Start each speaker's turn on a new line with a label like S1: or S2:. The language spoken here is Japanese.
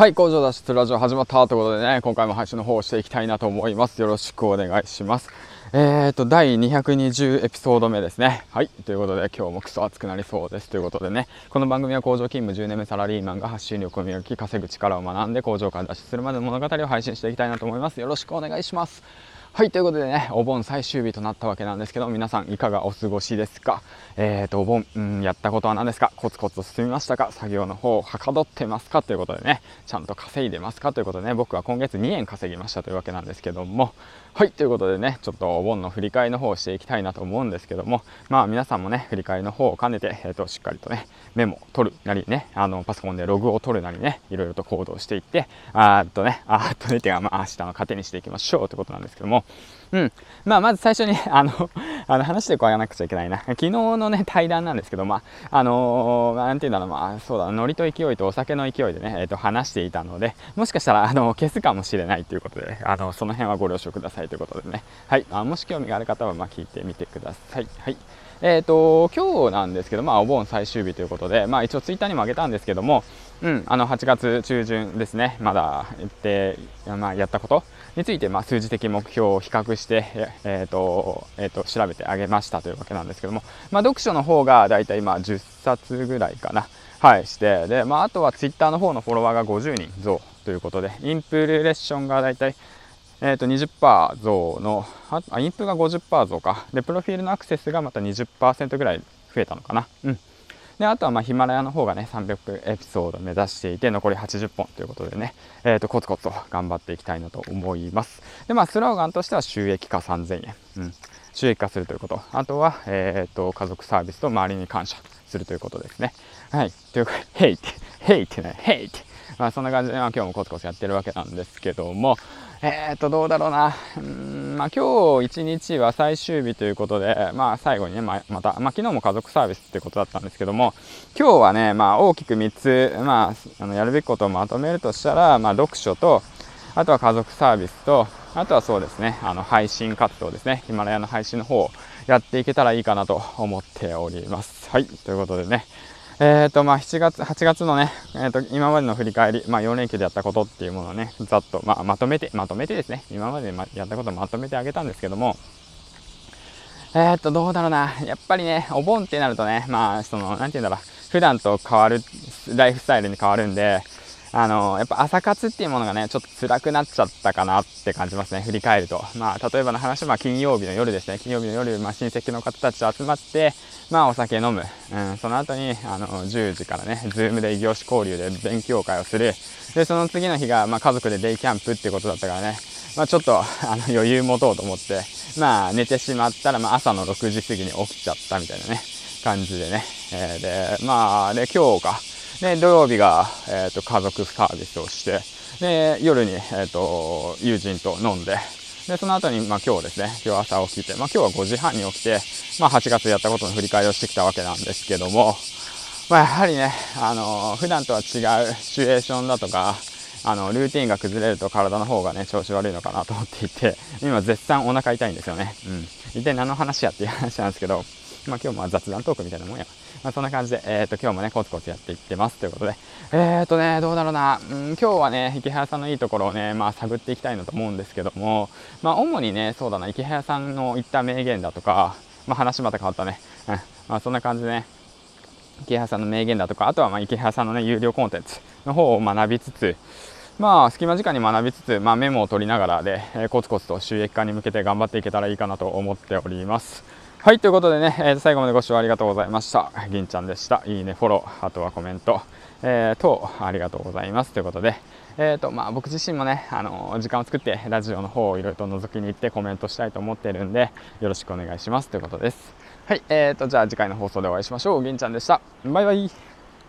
S1: はい、工場脱出ラジオ始まったということでね、今回も配信の方をしていきたいなと思います。よろしくお願いします。えーと、第220エピソード目ですね。はい、ということで今日もクソ暑くなりそうです。ということでね、この番組は工場勤務10年目サラリーマンが発信力を磨き、稼ぐ力を学んで工場から脱出するまでの物語を配信していきたいなと思います。よろしくお願いします。はい、ということでね、お盆最終日となったわけなんですけど、皆さんいかがお過ごしですか？えーと、お盆、うん、やったことは何ですか？コツコツと進みましたか？作業の方をはかどってますか？ということでね、ちゃんと稼いでますか？ということでね、僕は今月2円稼ぎましたというわけなんですけども、はい、ということでね、ちょっとお盆の振り返りの方をしていきたいなと思うんですけども、まあ皆さんもね、振り返りの方を兼ねて、えーと、しっかりとね、メモを取るなりね、あの、パソコンでログを取るなりね、いろいろと行動していって、あーっとね、あーっとね、てか、まあ明日の糧にしていきましょうということなんですけども、うん。まあ、まず最初に、あの、あの話してこらなくちゃいけないな。昨日のね、対談なんですけど、まあ、あのー、なんていうんだろう、まあ、そうだ、ノリと勢いとお酒の勢いでね、えっ、ー、と、話していたので、もしかしたら、あの、消すかもしれないということで、あの、その辺はご了承くださいということでね。はい。あもし興味がある方は、まあ、聞いてみてください。はい。えっ、ー、と、今日なんですけど、まあ、お盆最終日ということで、まあ、一応ツイッターにもあげたんですけども、うん、あの、8月中旬ですね、まだ言って、まあ、やったことについて、まあ、数字的目標を比較して、えーとえーと、調べてあげましたというわけなんですけども、まあ、読書の方がだいたい今10冊ぐらいかな、はい、してで、まあ、あとはツイッターの方のフォロワーが50人増ということでインプレッションがだいたいえー、と20%増のあインプが50%増か。でプロフィールのアクセスがまた20%ぐらい増えたのかな。うん。であとはまあヒマラヤの方がね300エピソード目指していて残り80本ということでね、えー、とコツコツと頑張っていきたいなと思います。でまあスローガンとしては収益化3000円、うん、収益化するということ。あとは、えー、と家族サービスと周りに感謝するということですね。はい。というか「ヘイって「ヘイってね「ヘイってまあそんな感じで、まあ、今日もコツコツやってるわけなんですけども。えっ、と、どうだろうな。うん、まあ、今日一日は最終日ということで、まあ、最後にね、ま、また、まあ、昨日も家族サービスってことだったんですけども、今日はね、まあ、大きく3つ、まあ、あのやるべきことをまとめるとしたら、まあ、読書と、あとは家族サービスと、あとはそうですね、あの、配信活動ですね、ヒマラヤの配信の方をやっていけたらいいかなと思っております。はい、ということでね、えっ、ー、と、まあ、7月、8月のね、えっ、ー、と、今までの振り返り、まあ、4連休でやったことっていうものをね、ざっと、まあ、まとめて、まとめてですね、今までやったことをまとめてあげたんですけども、えっ、ー、と、どうだろうな。やっぱりね、お盆ってなるとね、まあ、その、なんて言うんだろう、普段と変わる、ライフスタイルに変わるんで、あの、やっぱ朝活っていうものがね、ちょっと辛くなっちゃったかなって感じますね、振り返ると。まあ、例えばの話は金曜日の夜ですね、金曜日の夜、まあ、親戚の方たちと集まって、まあ、お酒飲む。うん、その後に、あの、10時からね、ズームで異業種交流で勉強会をする。で、その次の日が、まあ、家族でデイキャンプってことだったからね、まあ、ちょっと、あの、余裕持とうと思って、まあ、寝てしまったら、まあ、朝の6時過ぎに起きちゃったみたいなね、感じでね。えー、で、まあ、で、今日か。で、土曜日が、えっ、ー、と、家族サービスをして、で、夜に、えっ、ー、と、友人と飲んで、で、その後に、まあ今日ですね、今日朝起きて、まあ今日は5時半に起きて、まあ8月やったことの振り返りをしてきたわけなんですけども、まあやはりね、あの、普段とは違うシチュエーションだとか、あの、ルーティンが崩れると体の方がね、調子悪いのかなと思っていて、今絶賛お腹痛いんですよね。うん。一体何の話やっていう話なんですけど、まあ今日も雑談トークみたいなもんや。まあそんな感じで、えっ、ー、と今日もね、コツコツやっていってますということで、えっ、ー、とね、どうだろうな、うん、今日はね、池原さんのいいところをね、まあ探っていきたいなと思うんですけども、まあ主にね、そうだな、池原さんの言った名言だとか、まあ話また変わったね。うん。まあそんな感じでね、池原さんの名言だとか、あとはまあ池原さんのね、有料コンテンツの方を学びつつ、まあ、隙間時間に学びつつ、まあ、メモを取りながらで、えー、コツコツと収益化に向けて頑張っていけたらいいかなと思っております。はい、ということでね、えー、最後までご視聴ありがとうございました。銀ちゃんでした。いいね、フォロー、あとはコメント、えー、等ありがとうございます。ということで、えーとまあ、僕自身もね、あの時間を作ってラジオの方をいろいろと覗きに行ってコメントしたいと思っているんで、よろしくお願いしますということです。はい、えーと、じゃあ次回の放送でお会いしましょう。銀ちゃんでした。バイバイ。